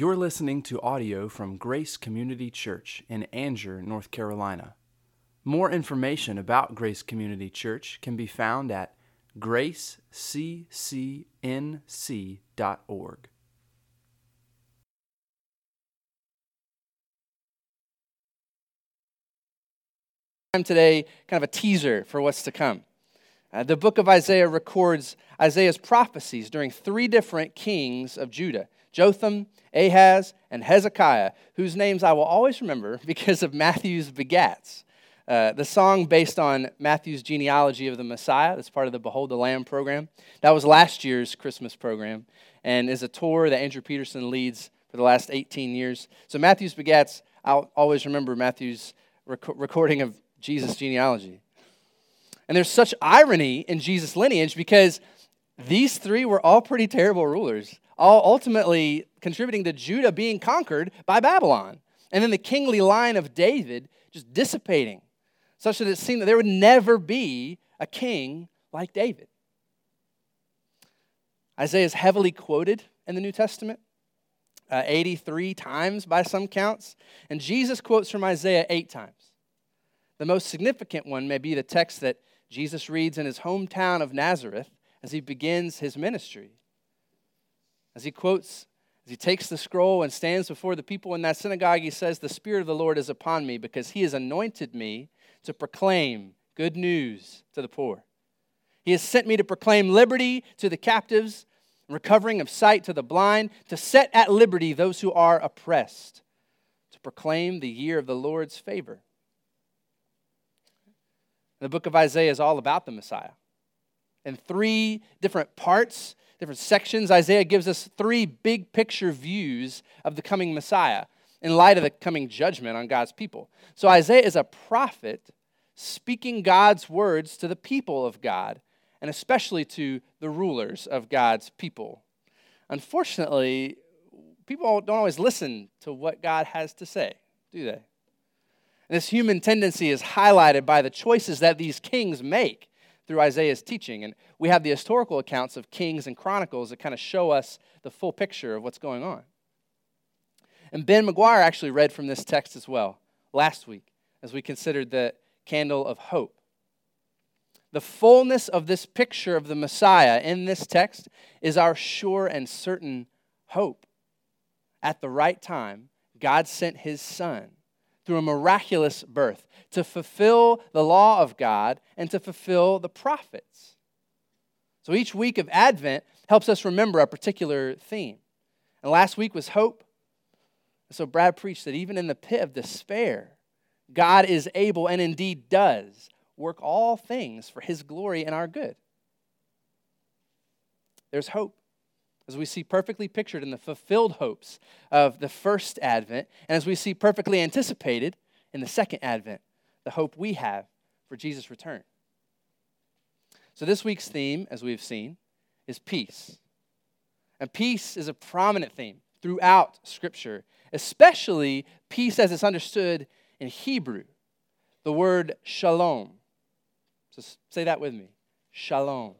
You're listening to audio from Grace Community Church in Angier, North Carolina. More information about Grace Community Church can be found at graceccnc.org. Today, kind of a teaser for what's to come. Uh, the book of Isaiah records Isaiah's prophecies during three different kings of Judah Jotham, Ahaz, and Hezekiah, whose names I will always remember because of Matthew's begats. Uh, the song based on Matthew's genealogy of the Messiah, that's part of the Behold the Lamb program. That was last year's Christmas program and is a tour that Andrew Peterson leads for the last 18 years. So, Matthew's begats, I'll always remember Matthew's rec- recording of Jesus' genealogy. And there's such irony in Jesus' lineage because these three were all pretty terrible rulers, all ultimately contributing to Judah being conquered by Babylon. And then the kingly line of David just dissipating, such that it seemed that there would never be a king like David. Isaiah is heavily quoted in the New Testament, uh, 83 times by some counts, and Jesus quotes from Isaiah eight times. The most significant one may be the text that Jesus reads in his hometown of Nazareth as he begins his ministry. As he quotes, as he takes the scroll and stands before the people in that synagogue, he says, The Spirit of the Lord is upon me because he has anointed me to proclaim good news to the poor. He has sent me to proclaim liberty to the captives, recovering of sight to the blind, to set at liberty those who are oppressed, to proclaim the year of the Lord's favor. The book of Isaiah is all about the Messiah. In three different parts, different sections, Isaiah gives us three big picture views of the coming Messiah in light of the coming judgment on God's people. So Isaiah is a prophet speaking God's words to the people of God, and especially to the rulers of God's people. Unfortunately, people don't always listen to what God has to say, do they? This human tendency is highlighted by the choices that these kings make through Isaiah's teaching. And we have the historical accounts of Kings and Chronicles that kind of show us the full picture of what's going on. And Ben McGuire actually read from this text as well last week as we considered the candle of hope. The fullness of this picture of the Messiah in this text is our sure and certain hope. At the right time, God sent his Son through a miraculous birth to fulfill the law of God and to fulfill the prophets. So each week of Advent helps us remember a particular theme. And last week was hope. So Brad preached that even in the pit of despair, God is able and indeed does work all things for his glory and our good. There's hope as we see perfectly pictured in the fulfilled hopes of the first advent, and as we see perfectly anticipated in the second advent, the hope we have for Jesus' return. So, this week's theme, as we've seen, is peace. And peace is a prominent theme throughout Scripture, especially peace as it's understood in Hebrew, the word shalom. So, say that with me shalom.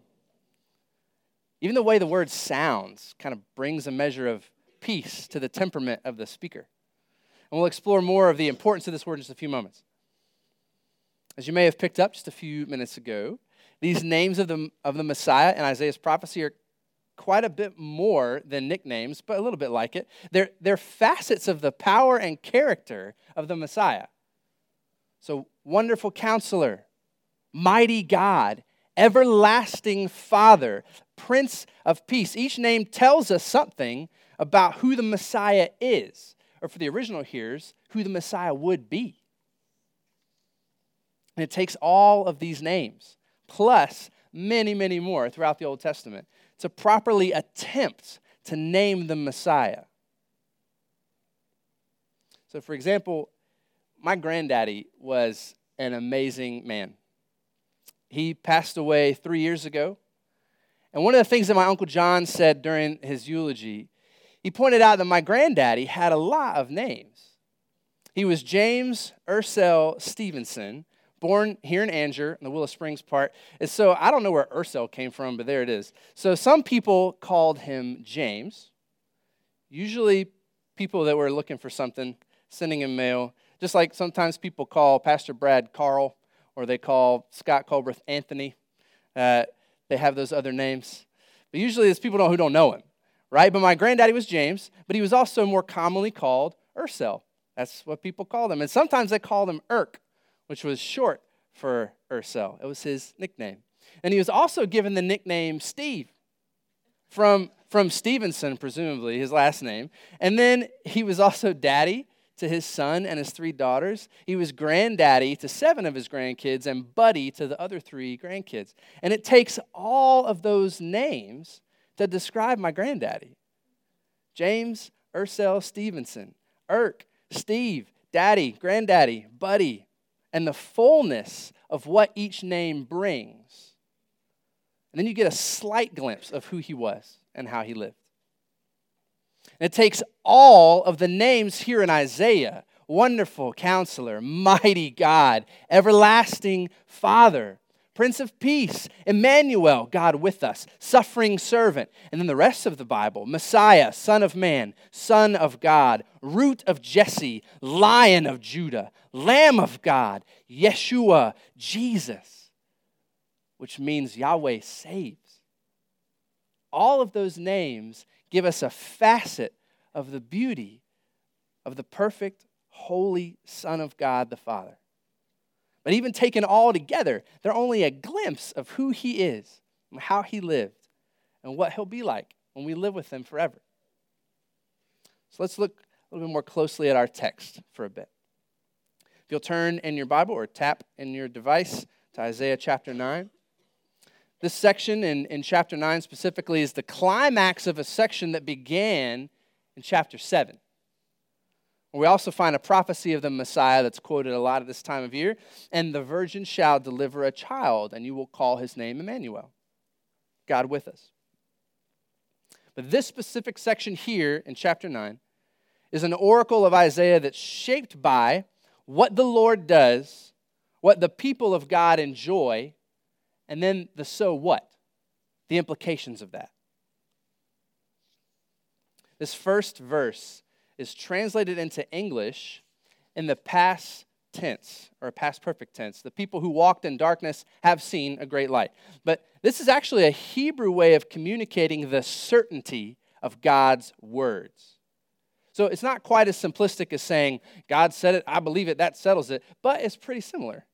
Even the way the word sounds kind of brings a measure of peace to the temperament of the speaker. And we'll explore more of the importance of this word in just a few moments. As you may have picked up just a few minutes ago, these names of the, of the Messiah in Isaiah's prophecy are quite a bit more than nicknames, but a little bit like it. They're, they're facets of the power and character of the Messiah. So, wonderful counselor, mighty God, everlasting Father, Prince of Peace. Each name tells us something about who the Messiah is, or for the original hearers, who the Messiah would be. And it takes all of these names, plus many, many more throughout the Old Testament, to properly attempt to name the Messiah. So, for example, my granddaddy was an amazing man. He passed away three years ago. And one of the things that my Uncle John said during his eulogy, he pointed out that my granddaddy had a lot of names. He was James Ursell Stevenson, born here in Angier, in the Willow Springs part. And so I don't know where Ursell came from, but there it is. So some people called him James. Usually people that were looking for something, sending him mail. Just like sometimes people call Pastor Brad Carl, or they call Scott Colbert Anthony. Uh, they have those other names. But usually it's people who don't know him, right? But my granddaddy was James, but he was also more commonly called Ursel. That's what people call him. And sometimes they called him Irk, which was short for Ursel. It was his nickname. And he was also given the nickname Steve from, from Stevenson, presumably, his last name. And then he was also daddy to his son and his three daughters. He was granddaddy to seven of his grandkids and buddy to the other three grandkids. And it takes all of those names to describe my granddaddy James Ursel Stevenson, Irk, Steve, daddy, granddaddy, buddy, and the fullness of what each name brings. And then you get a slight glimpse of who he was and how he lived. It takes all of the names here in Isaiah wonderful counselor, mighty God, everlasting Father, Prince of Peace, Emmanuel, God with us, suffering servant. And then the rest of the Bible Messiah, Son of Man, Son of God, Root of Jesse, Lion of Judah, Lamb of God, Yeshua, Jesus, which means Yahweh saves. All of those names give us a facet of the beauty of the perfect, holy Son of God the Father. But even taken all together, they're only a glimpse of who He is, and how He lived, and what He'll be like when we live with Him forever. So let's look a little bit more closely at our text for a bit. If you'll turn in your Bible or tap in your device to Isaiah chapter 9. This section in, in chapter 9 specifically is the climax of a section that began in chapter 7. We also find a prophecy of the Messiah that's quoted a lot at this time of year. And the virgin shall deliver a child, and you will call his name Emmanuel, God with us. But this specific section here in chapter 9 is an oracle of Isaiah that's shaped by what the Lord does, what the people of God enjoy, and then the so what, the implications of that. This first verse is translated into English in the past tense or past perfect tense. The people who walked in darkness have seen a great light. But this is actually a Hebrew way of communicating the certainty of God's words. So it's not quite as simplistic as saying, God said it, I believe it, that settles it, but it's pretty similar.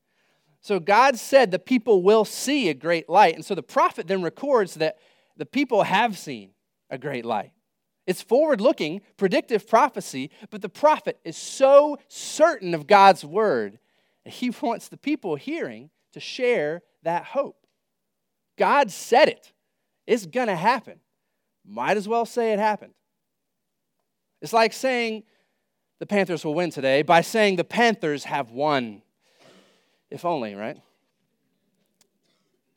So God said the people will see a great light. And so the prophet then records that the people have seen a great light. It's forward looking, predictive prophecy, but the prophet is so certain of God's word that he wants the people hearing to share that hope. God said it, it's going to happen. Might as well say it happened. It's like saying the Panthers will win today by saying the Panthers have won. If only, right?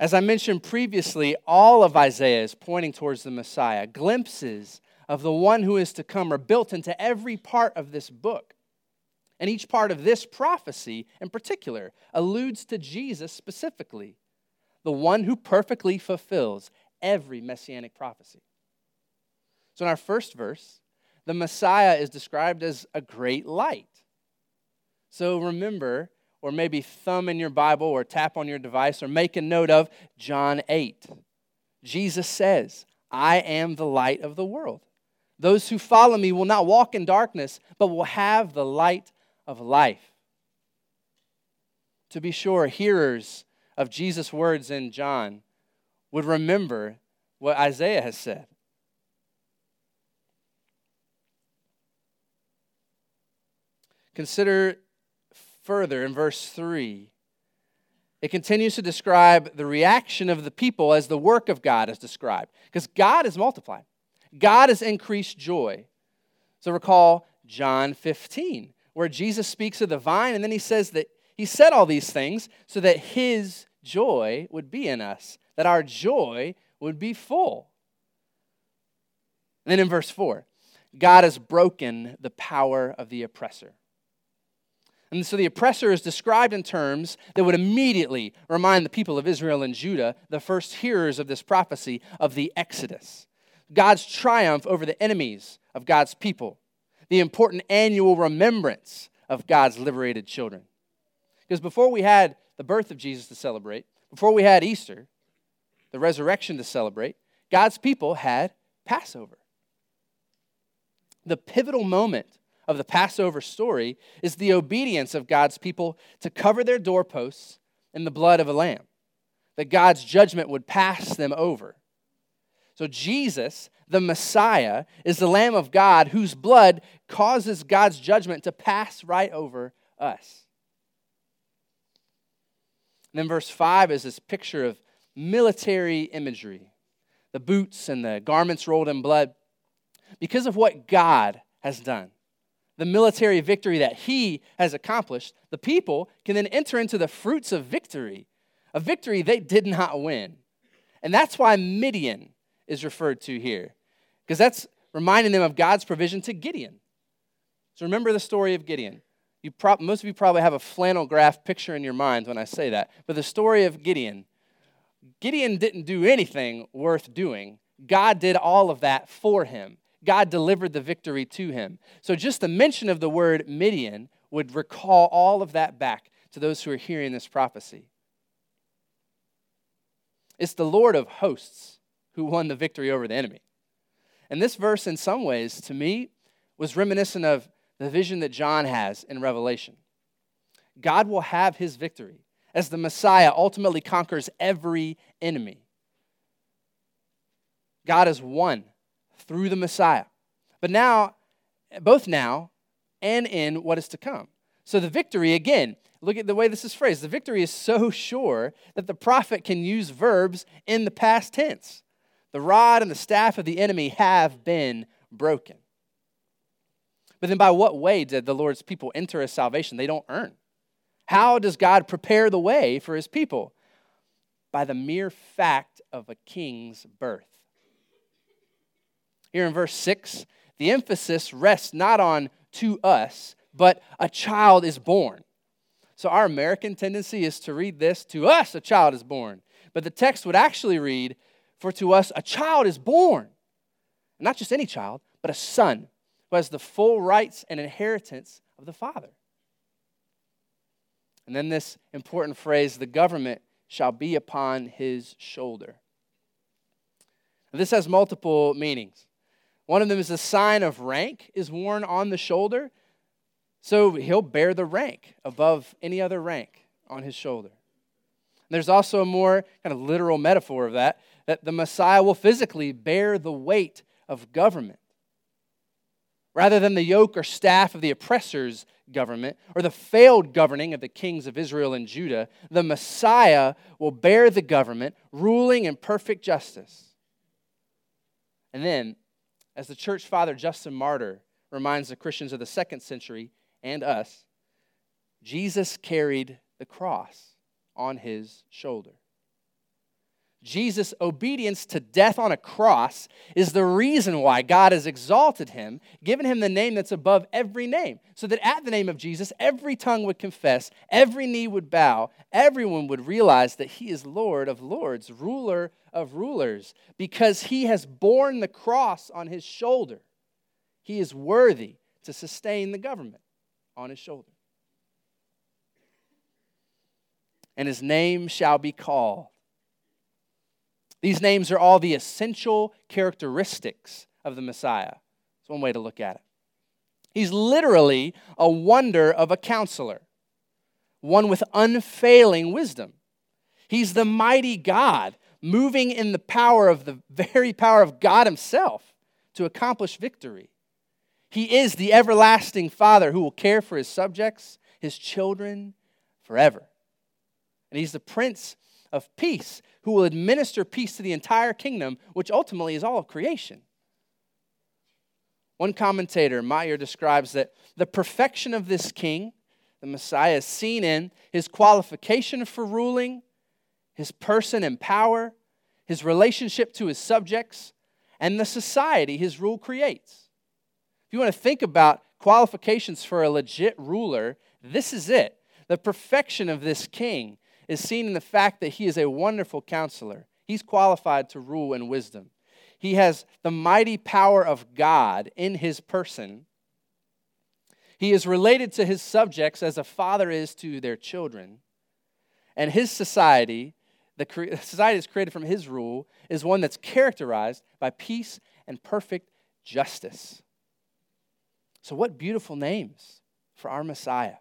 As I mentioned previously, all of Isaiah is pointing towards the Messiah. Glimpses of the one who is to come are built into every part of this book. And each part of this prophecy, in particular, alludes to Jesus specifically, the one who perfectly fulfills every messianic prophecy. So, in our first verse, the Messiah is described as a great light. So, remember or maybe thumb in your Bible or tap on your device or make a note of John 8. Jesus says, I am the light of the world. Those who follow me will not walk in darkness, but will have the light of life. To be sure, hearers of Jesus' words in John would remember what Isaiah has said. Consider further in verse 3. It continues to describe the reaction of the people as the work of God is described. Because God is multiplied, God has increased joy. So recall John 15, where Jesus speaks of the vine, and then he says that he said all these things so that his joy would be in us, that our joy would be full. And then in verse 4, God has broken the power of the oppressor. And so the oppressor is described in terms that would immediately remind the people of Israel and Judah, the first hearers of this prophecy, of the Exodus. God's triumph over the enemies of God's people. the important annual remembrance of God's liberated children. Because before we had the birth of Jesus to celebrate, before we had Easter, the resurrection to celebrate, God's people had Passover. The pivotal moment of the Passover story is the obedience of God's people to cover their doorposts in the blood of a lamb, that God's judgment would pass them over. So, Jesus, the Messiah, is the Lamb of God whose blood causes God's judgment to pass right over us. And then, verse 5 is this picture of military imagery the boots and the garments rolled in blood because of what God has done the military victory that he has accomplished, the people can then enter into the fruits of victory, a victory they did not win. And that's why Midian is referred to here, because that's reminding them of God's provision to Gideon. So remember the story of Gideon. You most of you probably have a flannel graph picture in your mind when I say that. But the story of Gideon, Gideon didn't do anything worth doing. God did all of that for him. God delivered the victory to him. So just the mention of the word Midian would recall all of that back to those who are hearing this prophecy. It's the Lord of hosts who won the victory over the enemy. And this verse, in some ways, to me, was reminiscent of the vision that John has in Revelation. God will have his victory as the Messiah ultimately conquers every enemy. God has won through the Messiah. But now, both now and in what is to come. So the victory, again, look at the way this is phrased. The victory is so sure that the prophet can use verbs in the past tense. The rod and the staff of the enemy have been broken. But then, by what way did the Lord's people enter a salvation they don't earn? How does God prepare the way for his people? By the mere fact of a king's birth. Here in verse 6, the emphasis rests not on to us, but a child is born. So our American tendency is to read this to us, a child is born. But the text would actually read, for to us, a child is born. Not just any child, but a son who has the full rights and inheritance of the Father. And then this important phrase, the government shall be upon his shoulder. This has multiple meanings. One of them is a sign of rank is worn on the shoulder. So he'll bear the rank above any other rank on his shoulder. There's also a more kind of literal metaphor of that, that the Messiah will physically bear the weight of government. Rather than the yoke or staff of the oppressor's government or the failed governing of the kings of Israel and Judah, the Messiah will bear the government, ruling in perfect justice. And then as the church father Justin Martyr reminds the Christians of the second century and us, Jesus carried the cross on his shoulder. Jesus' obedience to death on a cross is the reason why God has exalted him, given him the name that's above every name, so that at the name of Jesus, every tongue would confess, every knee would bow, everyone would realize that he is Lord of lords, ruler of rulers, because he has borne the cross on his shoulder. He is worthy to sustain the government on his shoulder. And his name shall be called these names are all the essential characteristics of the Messiah. It's one way to look at it. He's literally a wonder of a counselor, one with unfailing wisdom. He's the mighty God, moving in the power of the very power of God Himself to accomplish victory. He is the everlasting Father who will care for His subjects, His children, forever. And He's the Prince of Peace who will administer peace to the entire kingdom, which ultimately is all of creation. One commentator, Meyer, describes that the perfection of this king, the Messiah, is seen in his qualification for ruling, his person and power, his relationship to his subjects, and the society his rule creates. If you want to think about qualifications for a legit ruler, this is it. The perfection of this king is seen in the fact that he is a wonderful counselor. He's qualified to rule in wisdom. He has the mighty power of God in his person, He is related to his subjects as a father is to their children. And his society, the society that's created from his rule, is one that's characterized by peace and perfect justice. So, what beautiful names for our Messiah!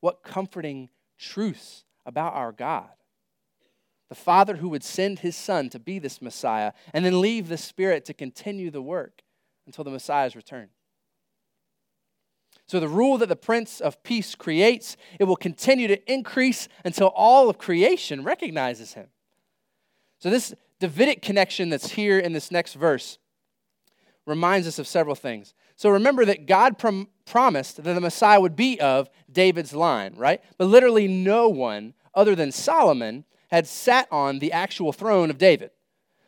What comforting truths about our God. The Father who would send his Son to be this Messiah and then leave the Spirit to continue the work until the Messiah's return. So, the rule that the Prince of Peace creates, it will continue to increase until all of creation recognizes him. So, this Davidic connection that's here in this next verse reminds us of several things. So, remember that God prom- promised that the Messiah would be of David's line, right? But literally no one other than Solomon had sat on the actual throne of David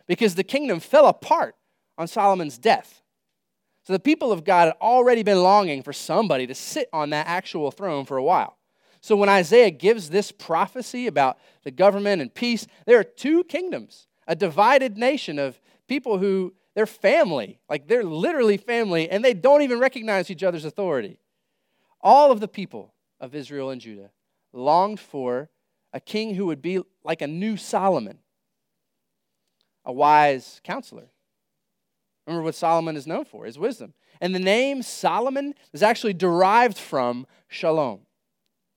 because the kingdom fell apart on Solomon's death. So the people of God had already been longing for somebody to sit on that actual throne for a while. So when Isaiah gives this prophecy about the government and peace, there are two kingdoms, a divided nation of people who they're family, like they're literally family, and they don't even recognize each other's authority. All of the people of Israel and Judah longed for a king who would be like a new Solomon, a wise counselor. Remember what Solomon is known for, his wisdom. And the name Solomon is actually derived from shalom,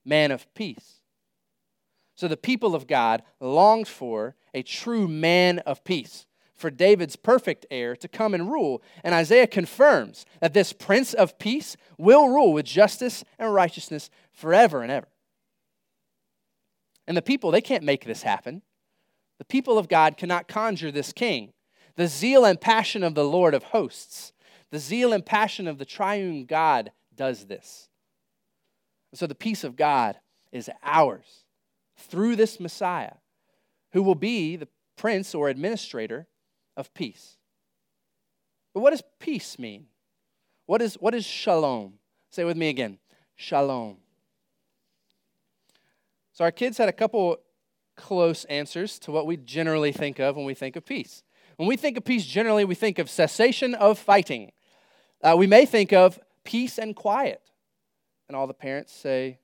man of peace. So the people of God longed for a true man of peace, for David's perfect heir to come and rule. And Isaiah confirms that this prince of peace will rule with justice and righteousness forever and ever. And the people, they can't make this happen. The people of God cannot conjure this king. The zeal and passion of the Lord of hosts, the zeal and passion of the triune God does this. so the peace of God is ours through this Messiah who will be the prince or administrator of peace. But what does peace mean? What is, what is shalom? Say with me again shalom. So our kids had a couple close answers to what we generally think of when we think of peace. When we think of peace, generally we think of cessation of fighting. Uh, we may think of peace and quiet. And all the parents say,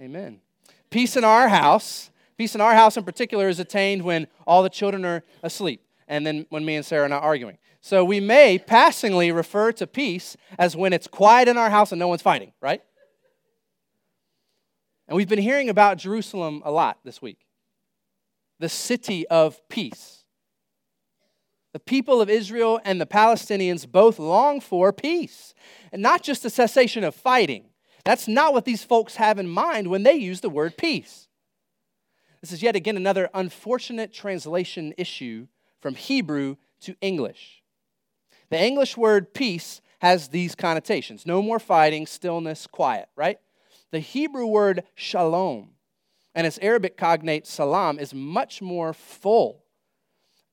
Amen. Peace in our house, peace in our house in particular, is attained when all the children are asleep and then when me and Sarah are not arguing. So we may passingly refer to peace as when it's quiet in our house and no one's fighting, right? And we've been hearing about Jerusalem a lot this week the city of peace. The people of Israel and the Palestinians both long for peace, and not just a cessation of fighting. That's not what these folks have in mind when they use the word peace. This is yet again another unfortunate translation issue from Hebrew to English. The English word peace has these connotations no more fighting, stillness, quiet, right? The Hebrew word shalom and its Arabic cognate salam is much more full.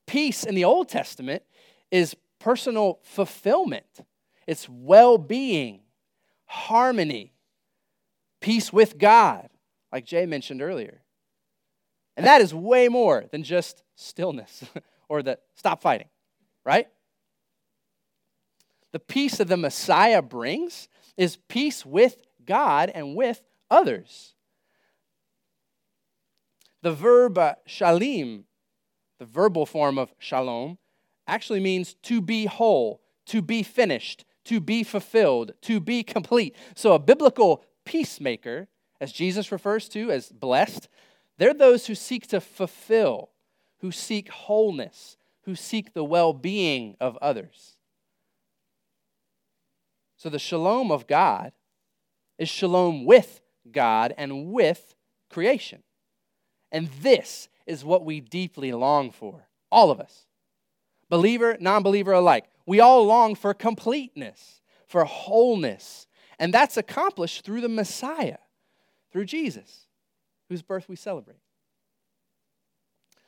Peace in the Old Testament is personal fulfillment, it's well being, harmony, peace with God, like Jay mentioned earlier. And that is way more than just stillness or the stop fighting, right? The peace that the Messiah brings is peace with God and with others. The verb uh, shalim, the verbal form of shalom, actually means to be whole, to be finished, to be fulfilled, to be complete. So a biblical peacemaker, as Jesus refers to as blessed, they're those who seek to fulfill, who seek wholeness, who seek the well being of others. So the shalom of God is shalom with God and with creation. And this is what we deeply long for, all of us. Believer, non believer alike. We all long for completeness, for wholeness. And that's accomplished through the Messiah, through Jesus, whose birth we celebrate.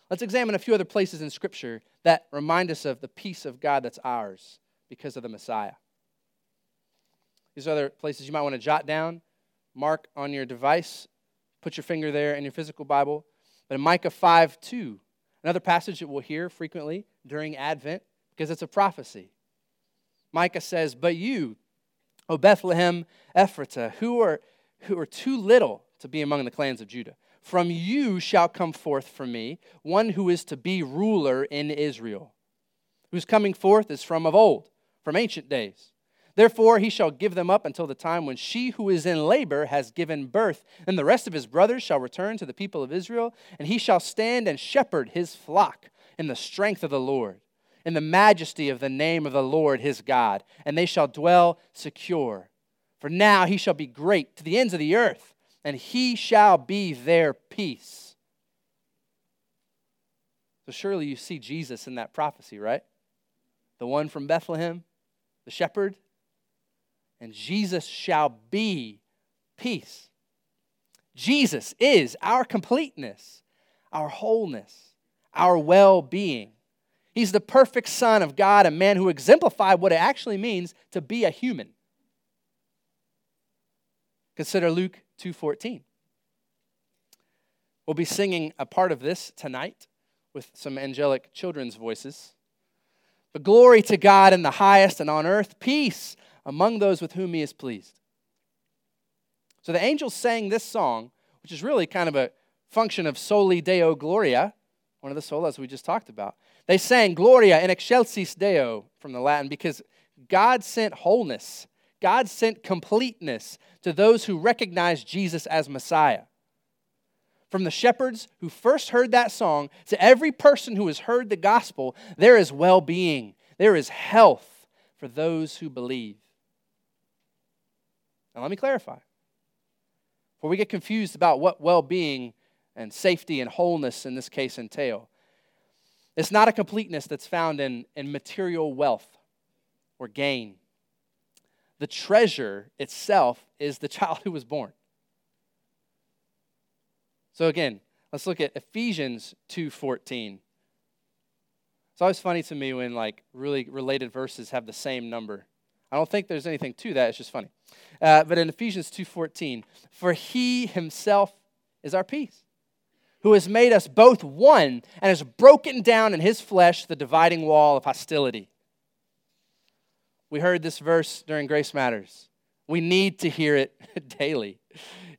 Let's examine a few other places in Scripture that remind us of the peace of God that's ours because of the Messiah. These are other places you might want to jot down, mark on your device, put your finger there in your physical Bible. But in Micah 5 2, another passage that we'll hear frequently during Advent because it's a prophecy. Micah says, But you, O Bethlehem, Ephratah, who are, who are too little to be among the clans of Judah. From you shall come forth for me one who is to be ruler in Israel, whose coming forth is from of old, from ancient days. Therefore, he shall give them up until the time when she who is in labor has given birth. And the rest of his brothers shall return to the people of Israel, and he shall stand and shepherd his flock in the strength of the Lord, in the majesty of the name of the Lord his God, and they shall dwell secure. For now he shall be great to the ends of the earth, and he shall be their peace. So surely you see Jesus in that prophecy, right? The one from Bethlehem, the shepherd and Jesus shall be peace. Jesus is our completeness, our wholeness, our well being. He's the perfect Son of God, a man who exemplified what it actually means to be a human. Consider Luke 2:14. We'll be singing a part of this tonight with some angelic children's voices. But glory to God in the highest and on earth peace among those with whom he is pleased. So the angels sang this song, which is really kind of a function of Soli Deo Gloria, one of the solas we just talked about. They sang Gloria in excelsis Deo from the Latin because God sent wholeness, God sent completeness to those who recognize Jesus as Messiah. From the shepherds who first heard that song to every person who has heard the gospel, there is well being, there is health for those who believe. Now, let me clarify. Before we get confused about what well being and safety and wholeness in this case entail, it's not a completeness that's found in, in material wealth or gain. The treasure itself is the child who was born. So again, let's look at Ephesians 2:14. It's always funny to me when like really related verses have the same number. I don't think there's anything to that. It's just funny. Uh, but in Ephesians 2:14, for he himself is our peace, who has made us both one and has broken down in his flesh the dividing wall of hostility. We heard this verse during Grace Matters. We need to hear it daily.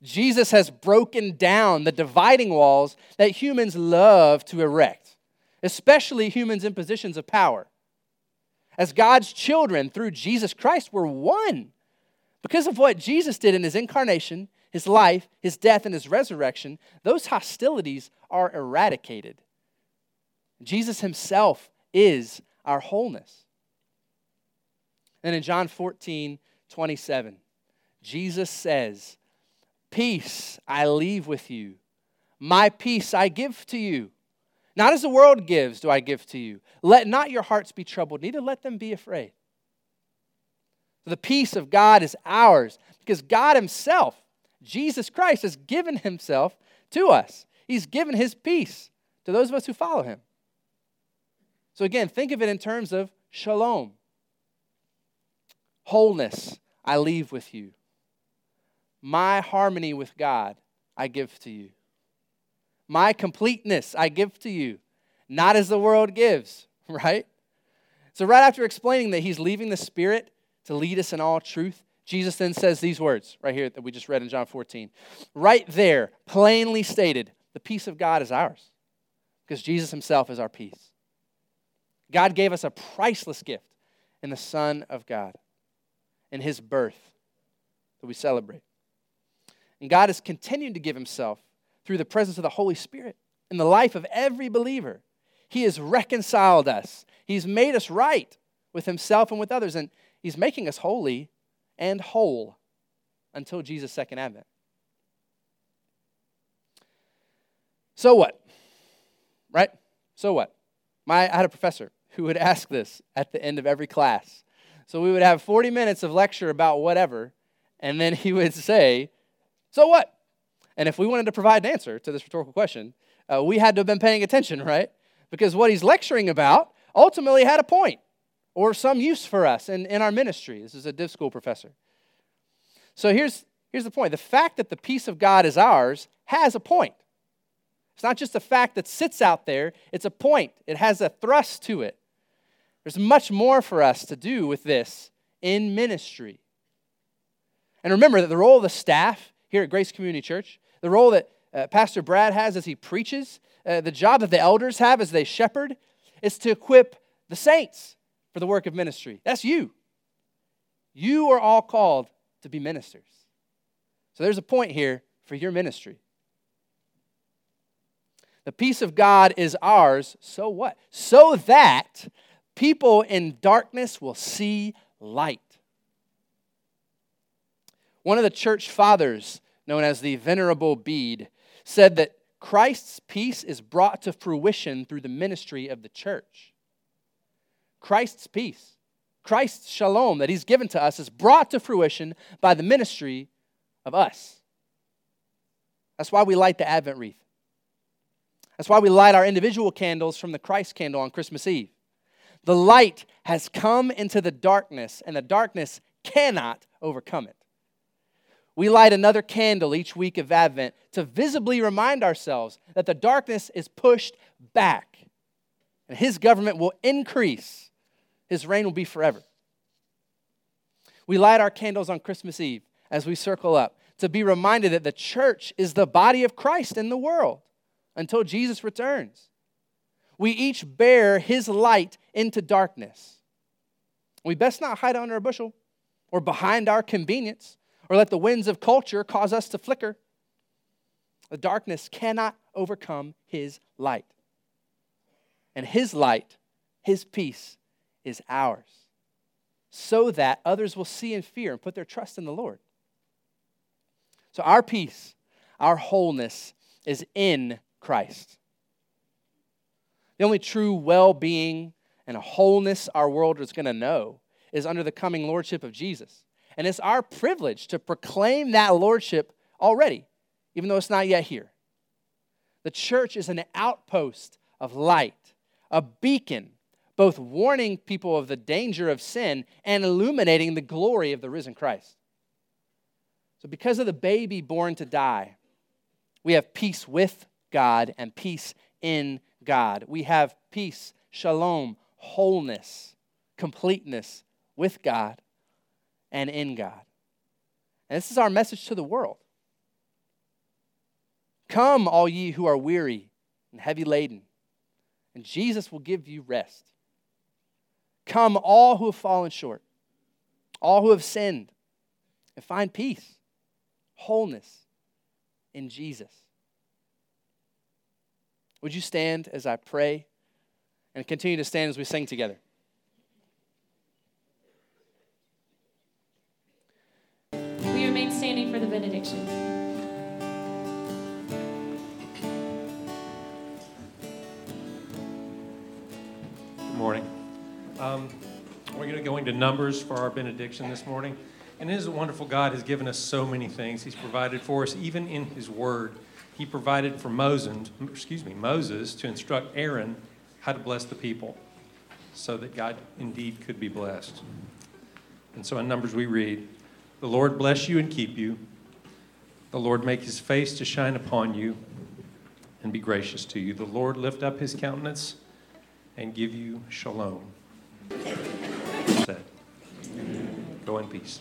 Jesus has broken down the dividing walls that humans love to erect, especially humans in positions of power. As God's children through Jesus Christ, we're one. Because of what Jesus did in his incarnation, his life, his death, and his resurrection, those hostilities are eradicated. Jesus himself is our wholeness. And in John 14, 27, Jesus says, Peace I leave with you, my peace I give to you. Not as the world gives, do I give to you. Let not your hearts be troubled, neither let them be afraid. The peace of God is ours because God Himself, Jesus Christ, has given Himself to us. He's given His peace to those of us who follow Him. So again, think of it in terms of shalom. Wholeness, I leave with you. My harmony with God, I give to you. My completeness I give to you, not as the world gives, right? So, right after explaining that he's leaving the Spirit to lead us in all truth, Jesus then says these words right here that we just read in John 14. Right there, plainly stated, the peace of God is ours because Jesus himself is our peace. God gave us a priceless gift in the Son of God, in his birth that we celebrate. And God has continued to give himself through the presence of the Holy Spirit in the life of every believer. He has reconciled us, He's made us right with Himself and with others, and He's making us holy and whole until Jesus' second advent. So what? Right? So what? My, I had a professor who would ask this at the end of every class. So we would have 40 minutes of lecture about whatever, and then he would say, So what? And if we wanted to provide an answer to this rhetorical question, uh, we had to have been paying attention, right? Because what he's lecturing about ultimately had a point or some use for us in, in our ministry. This is a div school professor. So here's, here's the point the fact that the peace of God is ours has a point. It's not just a fact that sits out there, it's a point, it has a thrust to it. There's much more for us to do with this in ministry. And remember that the role of the staff here at Grace Community Church, the role that uh, Pastor Brad has as he preaches, uh, the job that the elders have as they shepherd, is to equip the saints for the work of ministry. That's you. You are all called to be ministers. So there's a point here for your ministry. The peace of God is ours, so what? So that people in darkness will see light. One of the church fathers, known as the Venerable Bede, said that Christ's peace is brought to fruition through the ministry of the church. Christ's peace, Christ's shalom that he's given to us, is brought to fruition by the ministry of us. That's why we light the Advent wreath. That's why we light our individual candles from the Christ candle on Christmas Eve. The light has come into the darkness, and the darkness cannot overcome it. We light another candle each week of Advent to visibly remind ourselves that the darkness is pushed back and his government will increase. His reign will be forever. We light our candles on Christmas Eve as we circle up to be reminded that the church is the body of Christ in the world until Jesus returns. We each bear his light into darkness. We best not hide under a bushel or behind our convenience or let the winds of culture cause us to flicker. The darkness cannot overcome his light. And his light, his peace, is ours, so that others will see and fear and put their trust in the Lord. So, our peace, our wholeness is in Christ. The only true well being and wholeness our world is going to know is under the coming lordship of Jesus. And it's our privilege to proclaim that lordship already, even though it's not yet here. The church is an outpost of light, a beacon, both warning people of the danger of sin and illuminating the glory of the risen Christ. So, because of the baby born to die, we have peace with God and peace in God. We have peace, shalom, wholeness, completeness with God and in God. And this is our message to the world. Come, all ye who are weary and heavy laden, and Jesus will give you rest. Come, all who have fallen short, all who have sinned, and find peace, wholeness in Jesus. Would you stand as I pray and continue to stand as we sing together? Benediction. Good morning. Um, we're going to go into Numbers for our benediction this morning. And it is wonderful God has given us so many things. He's provided for us, even in His Word. He provided for Moses, excuse me, Moses to instruct Aaron how to bless the people, so that God indeed could be blessed. And so in Numbers we read, "The Lord bless you and keep you. The Lord make His face to shine upon you, and be gracious to you. The Lord lift up His countenance and give you shalom." Go in peace.